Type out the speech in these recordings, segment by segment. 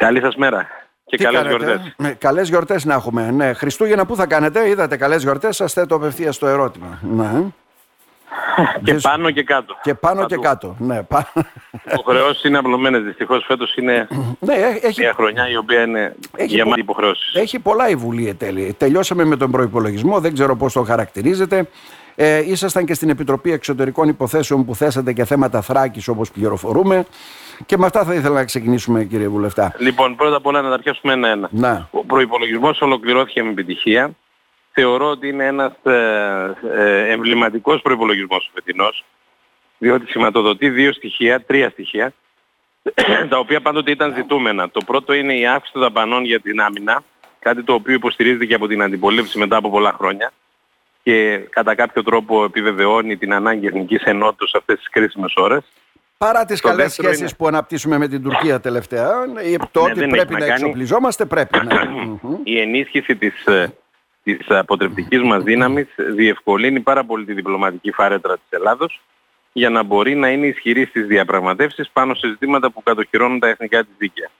Καλή σας μέρα. Και Τι καλές κάνετε; γιορτές. Ναι, καλές γιορτές να έχουμε. Ναι. Χριστούγεννα πού θα κάνετε, είδατε καλές γιορτές, σας θέτω απευθείας το ερώτημα. Ναι. Και Ζήσου. πάνω και κάτω. Και πάνω και κάτω. Ναι, πά- Οι υποχρεώσεις είναι απλωμένες. Δυστυχώς φέτος είναι ναι έ- έχει, μια χρονιά η οποία είναι Έχει γεμάτη πο- υποχρεώσεις. έχει πολλά η Βουλή εν τέλει. Τελειώσαμε με τον προϋπολογισμό, δεν ξέρω πώς το χαρακτηρίζετε. Ε, ήσασταν και στην Επιτροπή Εξωτερικών Υποθέσεων που θέσατε και θέματα Θράκης όπως πληροφορούμε. Και με αυτά θα ήθελα να ξεκινήσουμε κύριε Βουλευτά. Λοιπόν, πρώτα απ' όλα να τα πιάσουμε ένα-ένα. Να. Ο προϋπολογισμός ολοκληρώθηκε με επιτυχία. Θεωρώ ότι είναι ένας ε, ε, εμβληματικός προϋπολογισμός ο φετινός, διότι σηματοδοτεί δύο στοιχεία, τρία στοιχεία, τα οποία πάντοτε ήταν ζητούμενα. Το πρώτο είναι η αύξηση των δαπανών για την άμυνα, κάτι το οποίο υποστηρίζεται και από την αντιπολίτευση μετά από πολλά χρόνια και κατά κάποιο τρόπο επιβεβαιώνει την ανάγκη εθνικής ενότητας σε αυτές τις κρίσιμες ώρες. Παρά τις Το καλές δεύτερο σχέσεις είναι- που αναπτύσσουμε με την Τουρκία τελευταία, ε, το Ναι, ότι δεν πρέπει έχει να να κάνει. εξοπλιζόμαστε πρέπει. Ναι. Μμμ. η ενίσχυση της, ε, της αποτρεπτικής μας δύναμης διευκολύνει πάρα πολύ τη διπλωματική φάρετρα της Ελλάδος για να μπορεί να είναι ισχυρή στις διαπραγματεύσεις πάνω σε ζητήματα που κατοχυρώνουν τα εθνικά της δίκαια.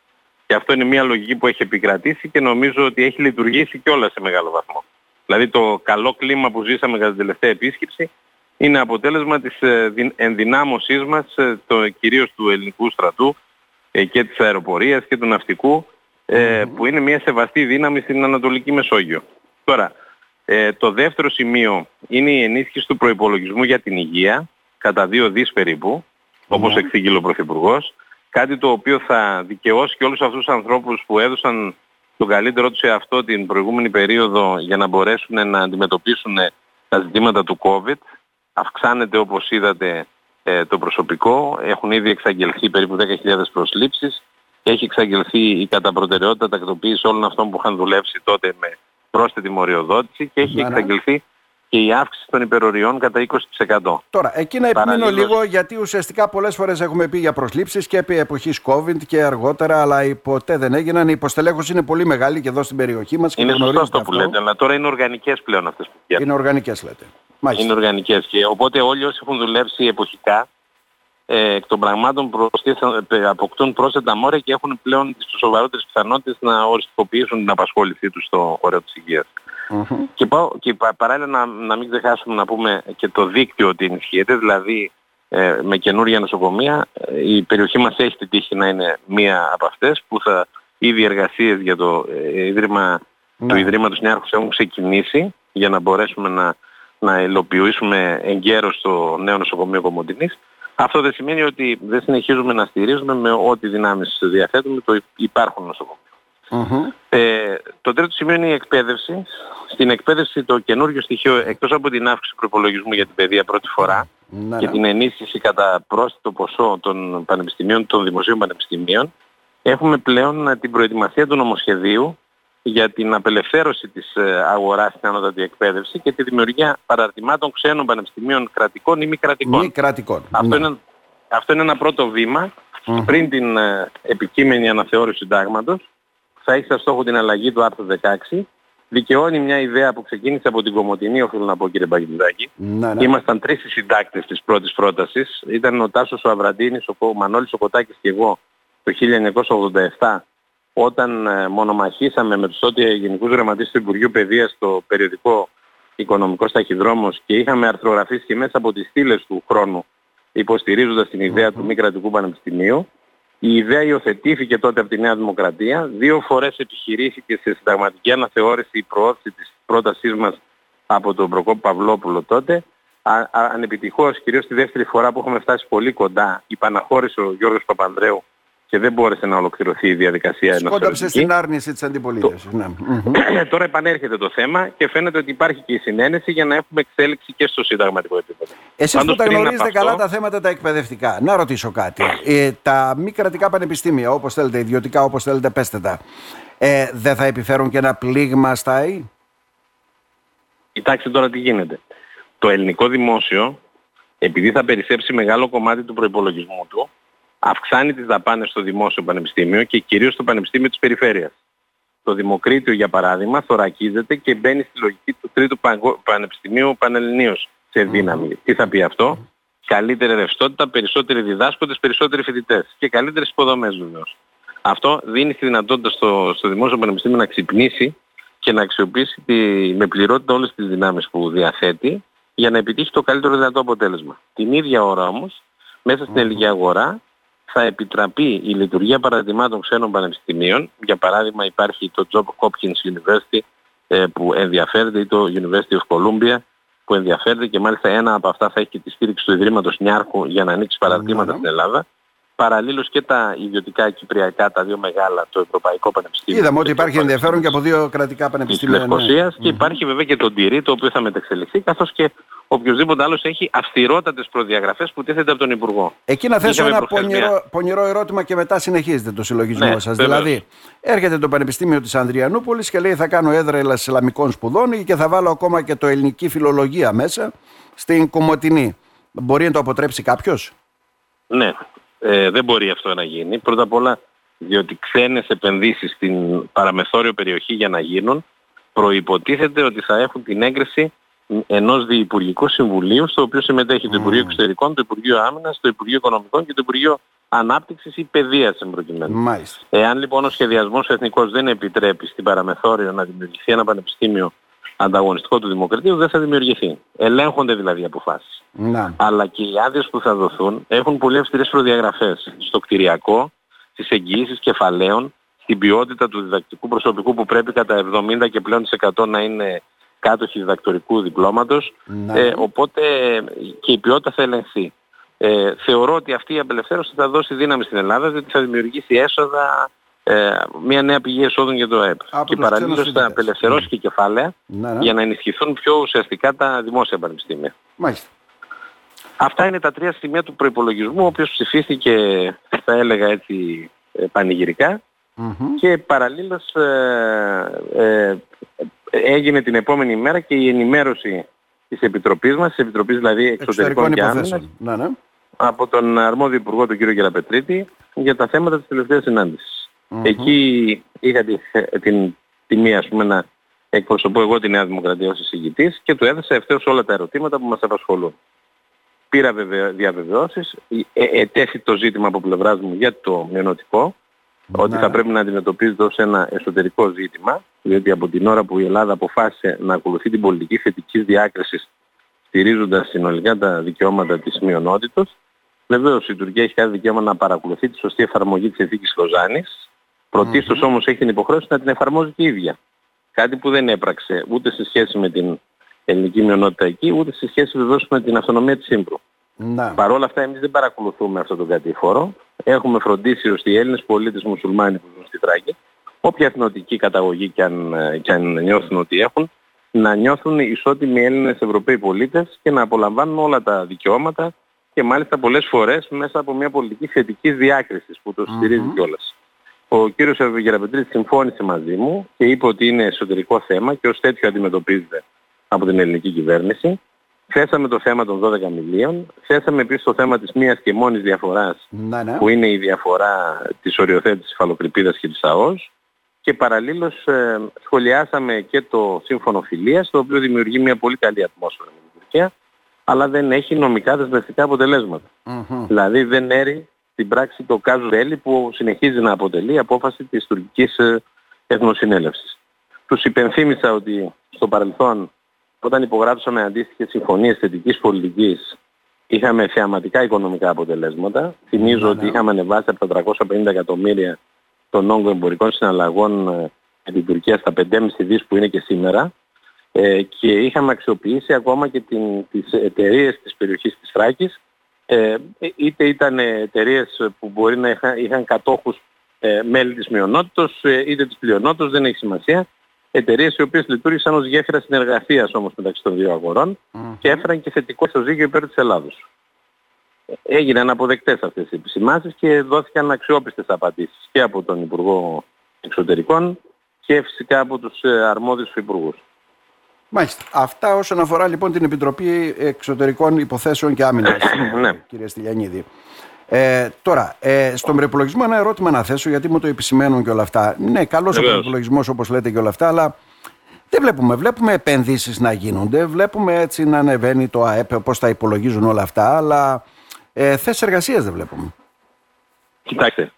Και αυτό είναι μια λογική που έχει επικρατήσει και νομίζω ότι έχει λειτουργήσει και όλα σε μεγάλο βαθμό. Δηλαδή το καλό κλίμα που ζήσαμε κατά την τελευταία επίσκεψη είναι αποτέλεσμα της ε, δυ- ενδυνάμωσής μας, ε, το, κυρίως του ελληνικού στρατού ε, και της αεροπορίας και του ναυτικού, ε, που είναι μια σεβαστή δύναμη στην Ανατολική Μεσόγειο. Τώρα, ε, το δεύτερο σημείο είναι η ενίσχυση του προϋπολογισμού για την υγεία, κατά δύο δις περίπου, όπως εξήγηλε ο Πρωθυπουργός, κάτι το οποίο θα δικαιώσει και όλους αυτούς τους ανθρώπους που έδωσαν τον καλύτερό τους σε αυτό την προηγούμενη περίοδο για να μπορέσουν να αντιμετωπίσουν ε, τα ζητήματα του COVID. Αυξάνεται όπως είδατε ε, το προσωπικό, έχουν ήδη εξαγγελθεί περίπου 10.000 προσλήψεις, έχει εξαγγελθεί η κατά προτεραιότητα τακτοποίηση όλων αυτών που είχαν δουλέψει τότε με πρόσθετη μοριοδότηση και έχει Ναι, ναι. εξαγγελθεί και η αύξηση των υπεροριών κατά 20%. Τώρα, εκεί να επιμείνω Παραλλήλως. λίγο γιατί ουσιαστικά πολλές φορές έχουμε πει για προσλήψεις και επί εποχής COVID και αργότερα, αλλά οι ποτέ δεν έγιναν. Η υποστελέχωσης είναι πολύ μεγάλη και εδώ στην περιοχή μας. και Είναι το σωστό γνωρίζετε αυτό που λέτε, αλλά τώρα είναι οργανικές πλέον αυτές που πηγαίνουν. Είναι οργανικές λέτε. Μάλιστα. Είναι οργανικές και οπότε όλοι όσοι έχουν δουλέψει εποχικά ε, εκ των πραγμάτων προστίθαν- ε, αποκτούν πρόσθετα μόρια και έχουν πλέον τις σοβαρότερες πιθανότητες να οριστικοποιήσουν την απασχόλησή τους στο χώρο της υγείας. Μμμ. Και, πάω, και πα- παράλληλα να, να μην ξεχάσουμε να πούμε και το δίκτυο ότι ενισχύεται, δηλαδή ε, με καινούργια νοσοκομεία. Ε, η περιοχή μας έχει την τύχη να είναι μία από αυτές που θα ήδη εργασίες για το ε, ίδρυμα Ναι. του Ιδρύματος Νιάρχους έχουν ξεκινήσει για να μπορέσουμε να, να υλοποιήσουμε εγκαίρως το νέο νοσοκομείο Κομοντινής. Αυτό δεν σημαίνει ότι δεν συνεχίζουμε να στηρίζουμε με ό,τι δυνάμεις διαθέτουμε το υπάρχον νοσοκομείο. Μμμ. Ε, το τρίτο σημείο είναι η εκπαίδευση. Στην εκπαίδευση το καινούργιο στοιχείο, εκτός από την αύξηση του προπολογισμού για την παιδεία πρώτη φορά Ναι, και ναι. την ενίσχυση κατά πρόσθετο ποσό των πανεπιστημίων, των δημοσίων πανεπιστημίων, έχουμε πλέον ε, την προετοιμασία του νομοσχεδίου για την απελευθέρωση της ε, αγοράς στην ανώτατη εκπαίδευση και τη δημιουργία παραρτημάτων ξένων πανεπιστημίων κρατικών ή μη κρατικών. Μη κρατικών. Αυτό, Ναι. είναι, αυτό είναι ένα πρώτο βήμα Μμμ. πριν την ε, επικείμενη αναθεώρηση του συντάγματος. Θα έχει σαν στόχο την αλλαγή του άρθρου 16. Δικαιώνει μια ιδέα που ξεκίνησε από την Κομωτινή, οφείλω να πω κύριε Παγγελιδάκη. Ναι, ναι. Ήμασταν τρεις οι συντάκτες της πρώτης πρότασης. Ήταν ο Τάσος ο Αβραντίνης, ο, Κο- ο Μανώλης ο Κοτάκης και εγώ το 1987 όταν ε, μονομαχήσαμε με τους τότε Γενικούς Γραμματείς του Υπουργείου Παιδείας στο περιοδικό Οικονομικός Ταχυδρόμος και είχαμε αρθρογραφήσει και μέσα από τις στήλες του χρόνου υποστηρίζοντας την ιδέα του μη κρατικού πανεπιστημίου. Η ιδέα υιοθετήθηκε τότε από τη Νέα Δημοκρατία. Δύο φορές επιχειρήθηκε σε συνταγματική αναθεώρηση η προώθηση της πρότασής μας από τον Προκόπη Παυλόπουλο τότε. Α, α, ανεπιτυχώς, κυρίως τη δεύτερη φορά που έχουμε φτάσει πολύ κοντά, υπαναχώρησε ο Γιώργος Παπανδρέου και δεν μπόρεσε να ολοκληρωθεί η διαδικασία Σκόνταψε αναθεωρητική. στην άρνηση της αντιπολίτευσης. Ναι. Μμμ. Τώρα επανέρχεται το θέμα και φαίνεται ότι υπάρχει και η συνένεση για να έχουμε εξέλιξη και στο συνταγματικό επίπεδο. Εσείς Πάντως, που τα πριν από γνωρίζετε αυτό- καλά τα θέματα τα εκπαιδευτικά, να ρωτήσω κάτι. Ε, τα μη κρατικά πανεπιστήμια, όπως θέλετε, ιδιωτικά, όπως θέλετε, πέστε τα, ε, δεν θα επιφέρουν και ένα πλήγμα στα ΑΕΗ; Κοιτάξτε τώρα τι γίνεται. Το ελληνικό δημόσιο, επειδή θα περισσέψει μεγάλο κομμάτι του προϋπολογισμού του, αυξάνει τις δαπάνες στο δημόσιο πανεπιστήμιο και κυρίως στο πανεπιστήμιο της περιφέρειας. Το Δημοκρίτιο, για παράδειγμα, θωρακίζεται και μπαίνει στη λογική του τρίτου παγκο- πανεπιστημίου πανελληνίως σε δύναμη. Τι θα πει αυτό; Καλύτερη ρευστότητα, περισσότεροι διδάσκοντες, περισσότεροι φοιτητές και καλύτερες υποδομές βεβαίως. Αυτό δίνει τη δυνατότητα στο, στο Δημόσιο Πανεπιστήμιο να ξυπνήσει και να αξιοποιήσει τη, με πληρότητα όλες τις δυνάμεις που διαθέτει για να επιτύχει το καλύτερο δυνατό αποτέλεσμα. Την ίδια ώρα όμως, μέσα στην ελληνική αγορά, θα επιτραπεί η λειτουργία παραδειγμάτων ξένων πανεπιστημίων. Για παράδειγμα υπάρχει το Job Hopkins University ε, που ενδιαφέρεται ή το University of Columbia που ενδιαφέρεται και μάλιστα ένα από αυτά θα έχει και τη στήριξη του Ιδρύματος Νιάρχου για να ανοίξει παραδείγματα ναι, ναι. στην Ελλάδα. Παραλλήλως και τα ιδιωτικά κυπριακά, τα δύο μεγάλα, το Ευρωπαϊκό Πανεπιστήμιο. Είδαμε ότι υπάρχει ενδιαφέρον και από δύο κρατικά πανεπιστήμια. Της Λευκοσίας ναι. και υπάρχει βέβαια και το Τυρί, το οποίο θα μεταξελιχθεί, καθώς και οποιοδήποτε άλλος έχει αυστηρότατες προδιαγραφές που τίθεται από τον Υπουργό. Εκεί να θέσω ένα πονηρό, πονηρό, ερώτημα και μετά συνεχίζετε το συλλογισμό ναι, σας. Δηλαδή, έρχεται το Πανεπιστήμιο της Ανδριανούπολης και λέει θα κάνω έδρα Ισλαμικών σπουδών και θα βάλω ακόμα και το ελληνική φιλολογία μέσα στην Κομωτινή. Μπορεί να το αποτρέψει κάποιος; Ναι, ε, δεν μπορεί αυτό να γίνει. Πρώτα απ' όλα διότι ξένες επενδύσεις στην παραμεθόριο περιοχή για να γίνουν προϋποτίθεται ότι θα έχουν την έγκριση ενός διυπουργικού συμβουλίου στο οποίο συμμετέχει το Υπουργείο Εξωτερικών, το Υπουργείο Άμυνας, το Υπουργείο Οικονομικών και το Υπουργείο Ανάπτυξης ή Παιδείας εμπροκειμένου. Εάν λοιπόν ο σχεδιασμός εθνικός δεν επιτρέπει στην παραμεθόριο να δημιουργηθεί ένα πανεπιστήμιο ανταγωνιστικό του Δημοκρατίου δεν θα δημιουργηθεί. Ελέγχονται δηλαδή οι αποφάσεις. Να. Αλλά και οι άδειες που θα δοθούν έχουν πολύ αυστηρές προδιαγραφές στο κτηριακό, στις εγγυήσεις κεφαλαίων, στην ποιότητα του διδακτικού προσωπικού που πρέπει κατά 70 και πλέον να είναι κάτοχοι διδακτορικού διπλώματος, ναι. ε, οπότε και η ποιότητα θα ελεγχθεί. Ε, θεωρώ ότι αυτή η απελευθέρωση θα δώσει δύναμη στην Ελλάδα, διότι θα δημιουργήσει έσοδα, ε, μια νέα πηγή εσόδων για το ΕΠ. και παραλλήλως θα απελευθερώσει και κεφάλαια ναι, ναι. για να ενισχυθούν πιο ουσιαστικά τα δημόσια πανεπιστήμια. Μάλιστα. Αυτά είναι τα τρία σημεία του προϋπολογισμού, ο οποίος ψηφίστηκε, θα έλεγα έτσι, ε, πανηγυρικά και παραλλήλως ε, ε, έγινε την επόμενη μέρα και η ενημέρωση της Επιτροπής μας, της Επιτροπής δηλαδή Εξωτερικών, και Άμυνας, ναι, ναι. από τον αρμόδιο Υπουργό τον κύριο Γεραπετρίτη για τα θέματα της τελευταίας συνάντησης. Εκεί είχα την τιμή ας πούμε να εκπροσωπώ εγώ τη Νέα Δημοκρατία ως εισηγητής και του έδωσα ευθέως όλα τα ερωτήματα που μας απασχολούν. Πήρα διαβεβαιώσεις, ε, ετέθη το ζήτημα από πλευράς μου για το μειονοτικό, ότι θα πρέπει να αντιμετωπίζεται ως ένα εσωτερικό ζήτημα, διότι από την ώρα που η Ελλάδα αποφάσισε να ακολουθεί την πολιτική θετικής διάκρισης στηρίζοντας συνολικά τα δικαιώματα της μειονότητος, βεβαίως η Τουρκία έχει κάθε δικαίωμα να παρακολουθεί τη σωστή εφαρμογή της ηθίκης Λοζάνης, πρωτίστως όμως έχει την υποχρέωση να την εφαρμόζει και η ίδια. Κάτι που δεν έπραξε ούτε σε σχέση με την ελληνική μειονότητα εκεί, ούτε σε σχέση βεβαίως με την αυτονομία της Σύμπρου. Να. Παρ' όλα αυτά εμείς δεν παρακολουθούμε αυτό τον κατήφορο. Έχουμε φροντίσει ώστε οι Έλληνες πολίτες μουσουλμάνοι που ζουν στη Θράκη, όποια εθνοτική καταγωγή και αν, και αν νιώθουν ότι έχουν, να νιώθουν ισότιμοι Έλληνες Ευρωπαίοι πολίτες και να απολαμβάνουν όλα τα δικαιώματα και μάλιστα πολλές φορές μέσα από μια πολιτική θετικής διάκρισης που το στηρίζει mm-hmm. κιόλας. Ο κύριος Γεραπετρίτης συμφώνησε μαζί μου και είπε ότι είναι εσωτερικό θέμα και ως τέτοιο αντιμετωπίζεται από την ελληνική κυβέρνηση. Θέσαμε το θέμα των 12 μιλίων, θέσαμε επίσης το θέμα της μίας και μόνης διαφοράς ναι, ναι. που είναι η διαφορά της οριοθέτησης φαλοκρηπίδας και της ΑΟΣ και παραλλήλως ε, σχολιάσαμε και το σύμφωνο φιλίας το οποίο δημιουργεί μια πολύ καλή ατμόσφαιρα με την Τουρκία αλλά δεν έχει νομικά δεσμευτικά Δηλαδή δεν έρει στην πράξη το κάζου Ρέλη που συνεχίζει να αποτελεί απόφαση της τουρκικής ε, εθνοσυνέλευσης. Τους υπενθύμησα ότι στο παρελθόν όταν υπογράψαμε αντίστοιχες συμφωνίες θετικής πολιτικής είχαμε θεαματικά οικονομικά αποτελέσματα. Θυμίζω ναι, ότι ναι. είχαμε ανεβάσει από τα 350 εκατομμύρια των όγκο εμπορικών συναλλαγών με την Τουρκία στα 5,5 δις που είναι και σήμερα. Ε, και είχαμε αξιοποιήσει ακόμα και την, τις εταιρείες της περιοχής της Φράκης ε, είτε ήταν εταιρείες που μπορεί να είχαν, είχαν κατόχους ε, μέλη της μειονότητος ε, είτε της πλειονότητος, δεν έχει σημασία. Εταιρείες οι οποίες λειτουργήσαν ως γέφυρα συνεργασίας όμως μεταξύ των δύο και έφεραν και θετικό ισοζύγιο υπέρ της Ελλάδος. Έγιναν αποδεκτές αυτές οι επισημάνσεις και δόθηκαν αξιόπιστες απαντήσεις και από τον Υπουργό Εξωτερικών και φυσικά από τους ε, αρμόδιους υπουργούς. Μάλιστα. Αυτά όσον αφορά λοιπόν την Επιτροπή Εξωτερικών Υποθέσεων και Άμυνας, ναι. κύριε Στυλιανίδη. Ε, τώρα, ε, στον προπολογισμό ένα ερώτημα να θέσω γιατί μου το επισημαίνουν και όλα αυτά. Ναι, καλός ο προπολογισμός όπως λέτε και όλα αυτά, αλλά δεν βλέπουμε. Βλέπουμε επενδύσεις να γίνονται, βλέπουμε έτσι να ανεβαίνει το ΑΕΠ, πώς τα υπολογίζουν όλα αυτά, αλλά ε, θέσεις εργασίας δεν βλέπουμε. Κοιτάξτε,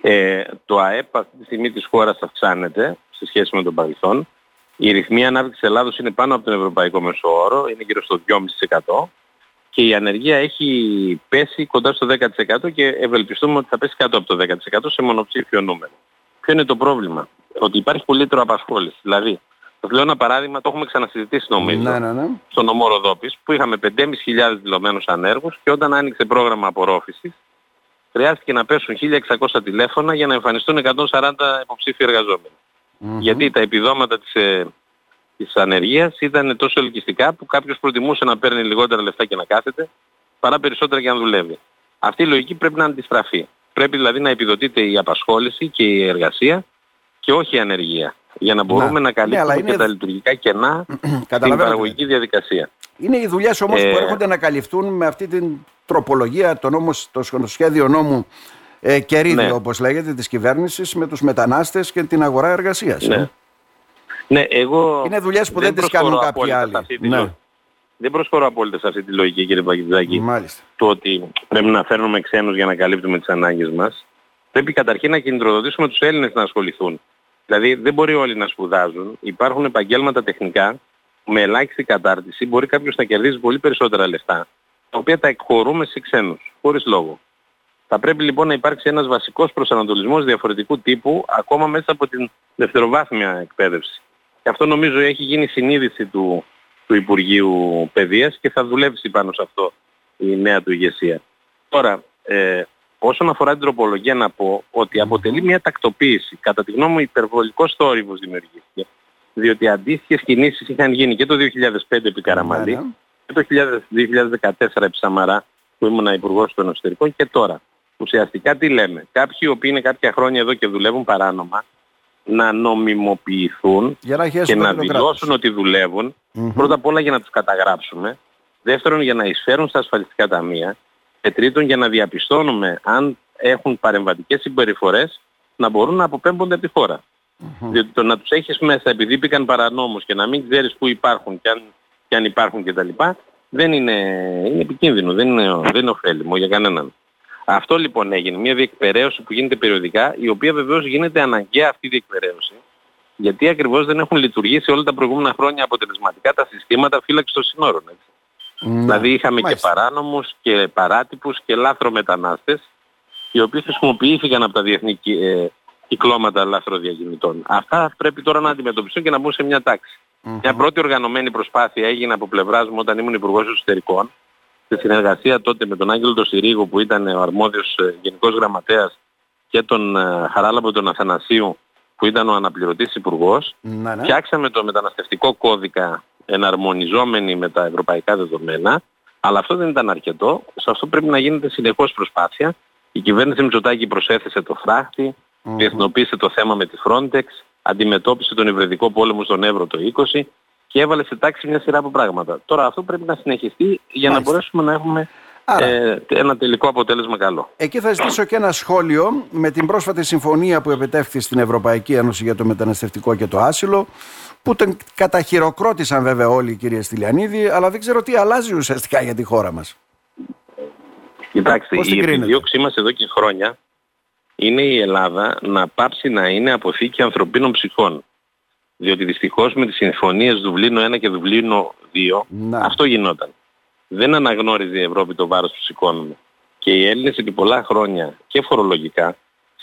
Ε, το ΑΕΠ αυτή τη στιγμή της χώρας αυξάνεται σε σχέση με τον παρελθόν. Η ρυθμή ανάπτυξης της Ελλάδος είναι πάνω από τον ευρωπαϊκό μέσο όρο, είναι γύρω στο 2,5% και η ανεργία έχει πέσει κοντά στο 10% και ευελπιστούμε ότι θα πέσει κάτω από το 10% σε μονοψήφιο νούμερο. Ποιο είναι το πρόβλημα, ότι υπάρχει πολύ απασχόληση. Δηλαδή, θα λέω ένα παράδειγμα, το έχουμε ξανασυζητήσει νομίζω, ναι, ναι, ναι. στον νομό Ροδόπης, που είχαμε 5.500 δηλωμένους ανέργους και όταν άνοιξε πρόγραμμα απορρόφησης, χρειάστηκε να πέσουν 1.600 τηλέφωνα για να εμφανιστούν 140 υποψήφιοι Γιατί τα επιδόματα της, ε, της ανεργίας ήταν τόσο ελκυστικά που κάποιος προτιμούσε να παίρνει λιγότερα λεφτά και να κάθεται παρά περισσότερα και να δουλεύει. Αυτή η λογική πρέπει να αντιστραφεί. Πρέπει δηλαδή να επιδοτείται η απασχόληση και η εργασία και όχι η ανεργία. Για να μπορούμε να, να καλύψουμε ναι, και τα λειτουργικά κενά στην παραγωγική διαδικασία. Είναι οι δουλειές όμως ε... που έρχονται να καλυφθούν με αυτή την τροπολογία, το, νόμο, το σχέδιο νόμου ε, κερίδι ναι. όπως λέγεται της κυβέρνησης με τους μετανάστες και την αγορά εργασίας. Ναι. Ε. Ναι, εγώ Είναι δουλειές που δεν, δεν τις κάνουν κάποιοι άλλοι. Ναι. Δεν προσχωρώ απόλυτα σε αυτή τη λογική κύριε Παγκητζάκη. Το ότι πρέπει να φέρνουμε ξένους για να καλύπτουμε τις ανάγκες μας. Πρέπει καταρχήν να κινητροδοτήσουμε τους Έλληνες να ασχοληθούν. Δηλαδή δεν μπορεί όλοι να σπουδάζουν. Υπάρχουν επαγγέλματα τεχνικά με ελάχιστη κατάρτιση μπορεί κάποιος να κερδίζει πολύ περισσότερα λεφτά, τα οποία τα εκχωρούμε σε ξένους, χωρίς λόγο. Θα πρέπει λοιπόν να υπάρξει ένας βασικός προσανατολισμός διαφορετικού τύπου, ακόμα μέσα από την δευτεροβάθμια εκπαίδευση. Και αυτό νομίζω έχει γίνει συνείδηση του, του Υπουργείου Παιδείας και θα δουλέψει πάνω σε αυτό η νέα του ηγεσία. Τώρα, ε, όσον αφορά την τροπολογία να πω ότι αποτελεί μια τακτοποίηση. Κατά τη γνώμη μου υπερβολικός θόρυβος δημιουργήθηκε διότι αντίστοιχες κινήσεις είχαν γίνει και το 2005 επί Καραμαλή ναι, ναι. και το 2014 επί Σαμαρά που ήμουν υπουργός των εσωτερικών και τώρα. Ουσιαστικά τι λέμε. Κάποιοι οι οποίοι είναι κάποια χρόνια εδώ και δουλεύουν παράνομα να νομιμοποιηθούν και να δηλώσουν ότι δουλεύουν πρώτα απ' όλα για να τους καταγράψουμε δεύτερον για να εισφέρουν στα ασφαλιστικά ταμεία και τρίτον για να διαπιστώνουμε αν έχουν παρεμβατικές συμπεριφορές να μπορούν να αποπέμπονται από τη χώρα. Mm-hmm. Διότι το να τους έχεις μέσα επειδή πήγαν παρανόμους και να μην ξέρεις πού υπάρχουν και αν, και αν υπάρχουν κτλ. δεν είναι, είναι επικίνδυνο, δεν είναι, δεν είναι ωφέλιμο για κανέναν. Αυτό λοιπόν έγινε, μια διεκπαιρέωση που γίνεται περιοδικά, η οποία βεβαίως γίνεται αναγκαία αυτή η διεκπαιρέωση, γιατί ακριβώς δεν έχουν λειτουργήσει όλα τα προηγούμενα χρόνια αποτελεσματικά τα συστήματα φύλαξης των συνόρων. Έτσι. Mm, δηλαδή είχαμε μάλιστα. και παράνομους και παράτυπους και λάθρο μετανάστες, οι οποίοι χρησιμοποιήθηκαν από τα διεθνή ε, κυκλώματα λαθροδιακινητών. Αυτά πρέπει τώρα να αντιμετωπιστούν και να μπουν σε μια ταξη Μια πρώτη οργανωμένη προσπάθεια έγινε από πλευράς μου όταν ήμουν Υπουργός Εσωτερικών σε συνεργασία τότε με τον Άγγελο Τοσυρίγο που ήταν ο αρμόδιος ε, Γενικός Γραμματέας και τον ε, Χαράλαμπο τον Αθανασίου που ήταν ο αναπληρωτής υπουργός. Ναι, ναι. Φτιάξαμε το μεταναστευτικό κώδικα εναρμονιζόμενοι με τα ευρωπαϊκά δεδομένα αλλά αυτό δεν ήταν αρκετό. Σε αυτό πρέπει να γίνεται συνεχώς προσπάθεια. Η κυβέρνηση Μητσοτάκη προσέθεσε το φράχτη, mm-hmm. διεθνοποίησε το θέμα με τη Frontex, αντιμετώπισε τον υβριδικό πόλεμο στον Εύρο το 20 και έβαλε σε τάξη μια σειρά από πράγματα. Τώρα αυτό πρέπει να συνεχιστεί για να μπορέσουμε να έχουμε ε, ένα τελικό αποτέλεσμα καλό. Εκεί θα ζητήσω και ένα σχόλιο με την πρόσφατη συμφωνία που επιτεύχθη στην Ευρωπαϊκή Ένωση για το μεταναστευτικό και το άσυλο που τον καταχειροκρότησαν βέβαια όλοι οι κύριε Στυλιανίδη αλλά δεν ξέρω τι αλλάζει ουσιαστικά για τη χώρα μας. Κοιτάξτε, η επιδίωξή μας εδώ και χρόνια είναι η Ελλάδα να πάψει να είναι αποθήκη ανθρωπίνων ψυχών. Διότι δυστυχώς με τις συμφωνίες Δουβλίνο 1 και Δουβλίνο 2 αυτό γινόταν. Δεν αναγνώριζε η Ευρώπη το βάρος που σηκώνουμε. Και οι Έλληνες επί πολλά χρόνια και φορολογικά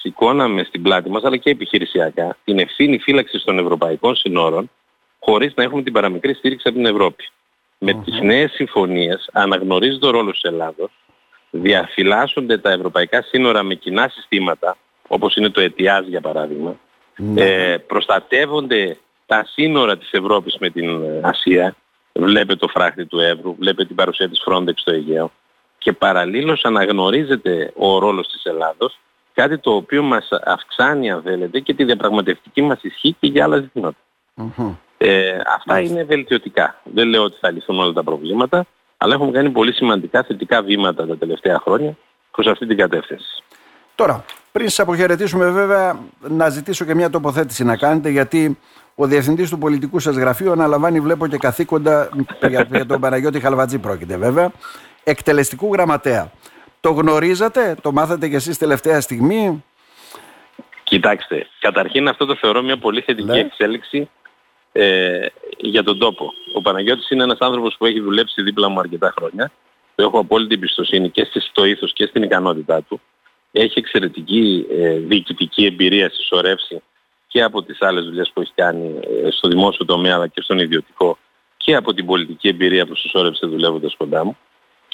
σηκώναμε στην πλάτη μας αλλά και επιχειρησιακά την ευθύνη φύλαξης των ευρωπαϊκών συνόρων χωρίς να έχουμε την παραμικρή στήριξη από την Ευρώπη. Με τις νέες συμφωνίες αναγνωρίζει ο ρόλο της Ελλάδος διαφυλάσσονται τα ευρωπαϊκά σύνορα με κοινά συστήματα, όπως είναι το ΕΤΙΑΖ για παράδειγμα, ναι. ε, προστατεύονται τα σύνορα της Ευρώπης με την Ασία, βλέπετε το φράχτη του Εύρου, βλέπετε την παρουσία της Frontex στο Αιγαίο και παραλλήλως αναγνωρίζεται ο ρόλος της Ελλάδος, κάτι το οποίο μας αυξάνει αν θέλετε και τη διαπραγματευτική μας ισχύ και για άλλα Ε, αυτά είναι βελτιωτικά. Δεν λέω ότι θα λυθούν όλα τα προβλήματα, αλλά έχουμε κάνει πολύ σημαντικά θετικά βήματα τα τελευταία χρόνια προς αυτή την κατεύθυνση. Τώρα, πριν σας αποχαιρετήσουμε βέβαια, να ζητήσω και μια τοποθέτηση να κάνετε, γιατί ο Διευθυντής του Πολιτικού σας Γραφείου αναλαμβάνει, βλέπω και καθήκοντα, για τον Παναγιώτη Χαλβατζή πρόκειται βέβαια, εκτελεστικού γραμματέα. Το γνωρίζατε, το μάθατε κι εσείς τελευταία στιγμή; Κοιτάξτε, καταρχήν αυτό το θεωρώ μια πολύ θετική ναι. εξέλιξη ε, για τον τόπο. Ο Παναγιώτης είναι ένας άνθρωπος που έχει δουλέψει δίπλα μου αρκετά χρόνια. Το έχω απόλυτη εμπιστοσύνη και στο ήθος και στην ικανότητά του. Έχει εξαιρετική ε, διοικητική εμπειρία συσσωρεύσει και από τις άλλες δουλειές που έχει κάνει ε, στο δημόσιο τομέα αλλά και στον ιδιωτικό και από την πολιτική εμπειρία που συσσόρευσε δουλεύοντας κοντά μου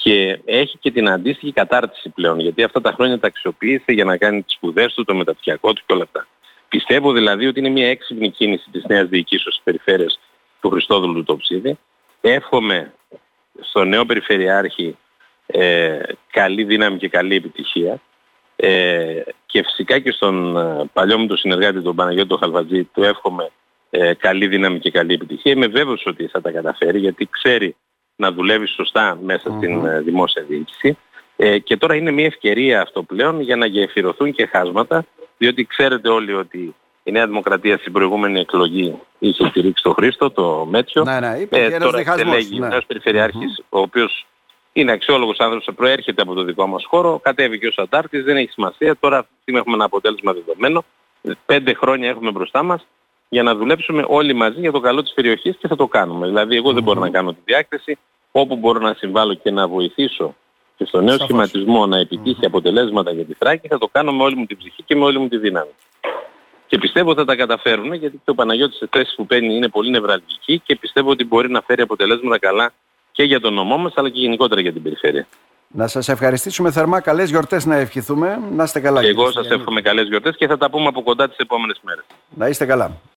και έχει και την αντίστοιχη κατάρτιση πλέον γιατί αυτά τα χρόνια τα αξιοποίησε για να κάνει τις σπουδές του, το μεταπτυχιακό του και όλα αυτά. Πιστεύω δηλαδή ότι είναι μια έξυπνη κίνηση της νέας διοικήσεως της περιφέρειας του Χριστόδουλου του Τοψίδη. Εύχομαι στο νέο Περιφερειάρχη ε, καλή δύναμη και καλή επιτυχία ε, και φυσικά και στον ε, παλιό μου τον συνεργάτη τον Παναγιώτο Χαλβατζή του εύχομαι ε, καλή δύναμη και καλή επιτυχία. Είμαι βέβαιος ότι θα τα καταφέρει γιατί ξέρει να δουλεύει σωστά στην ε, δημόσια διοίκηση. Ε, και τώρα είναι μια ευκαιρία αυτό πλέον για να γεφυρωθούν και χάσματα διότι ξέρετε όλοι ότι η Νέα Δημοκρατία στην προηγούμενη εκλογή είχε στηρίξει τον Χρήστο, το Μέτσιο. Ναι, ναι, ε, τώρα εξελέγει ναι. ο νέος περιφερειάρχης, ο οποίος είναι αξιόλογος άνθρωπος, προέρχεται από το δικό μας χώρο, κατέβηκε ως αντάρτης, δεν έχει σημασία. Τώρα αυτή έχουμε ένα αποτέλεσμα δεδομένο. Πέντε χρόνια έχουμε μπροστά μας για να δουλέψουμε όλοι μαζί για το καλό της περιοχής και θα το κάνουμε. Δηλαδή εγώ δεν μπορώ να κάνω τη διάκριση, όπου μπορώ να συμβάλλω και να βοηθήσω και στο νέο σχηματισμό να επιτύχει αποτελέσματα για τη Θράκη θα το κάνω με όλη μου την ψυχή και με όλη μου τη δύναμη. Και πιστεύω θα τα καταφέρουν γιατί και ο Παναγιώτης σε θέση που παίρνει είναι πολύ νευραλγική και πιστεύω ότι μπορεί να φέρει αποτελέσματα καλά και για τον νομό μας αλλά και γενικότερα για την περιφέρεια. Να σας ευχαριστήσουμε θερμά. Καλές γιορτές να ευχηθούμε. Να είστε καλά. Και εγώ σας εύχομαι καλές γιορτές και θα τα πούμε από κοντά τις επόμενες μέρες. Να είστε καλά.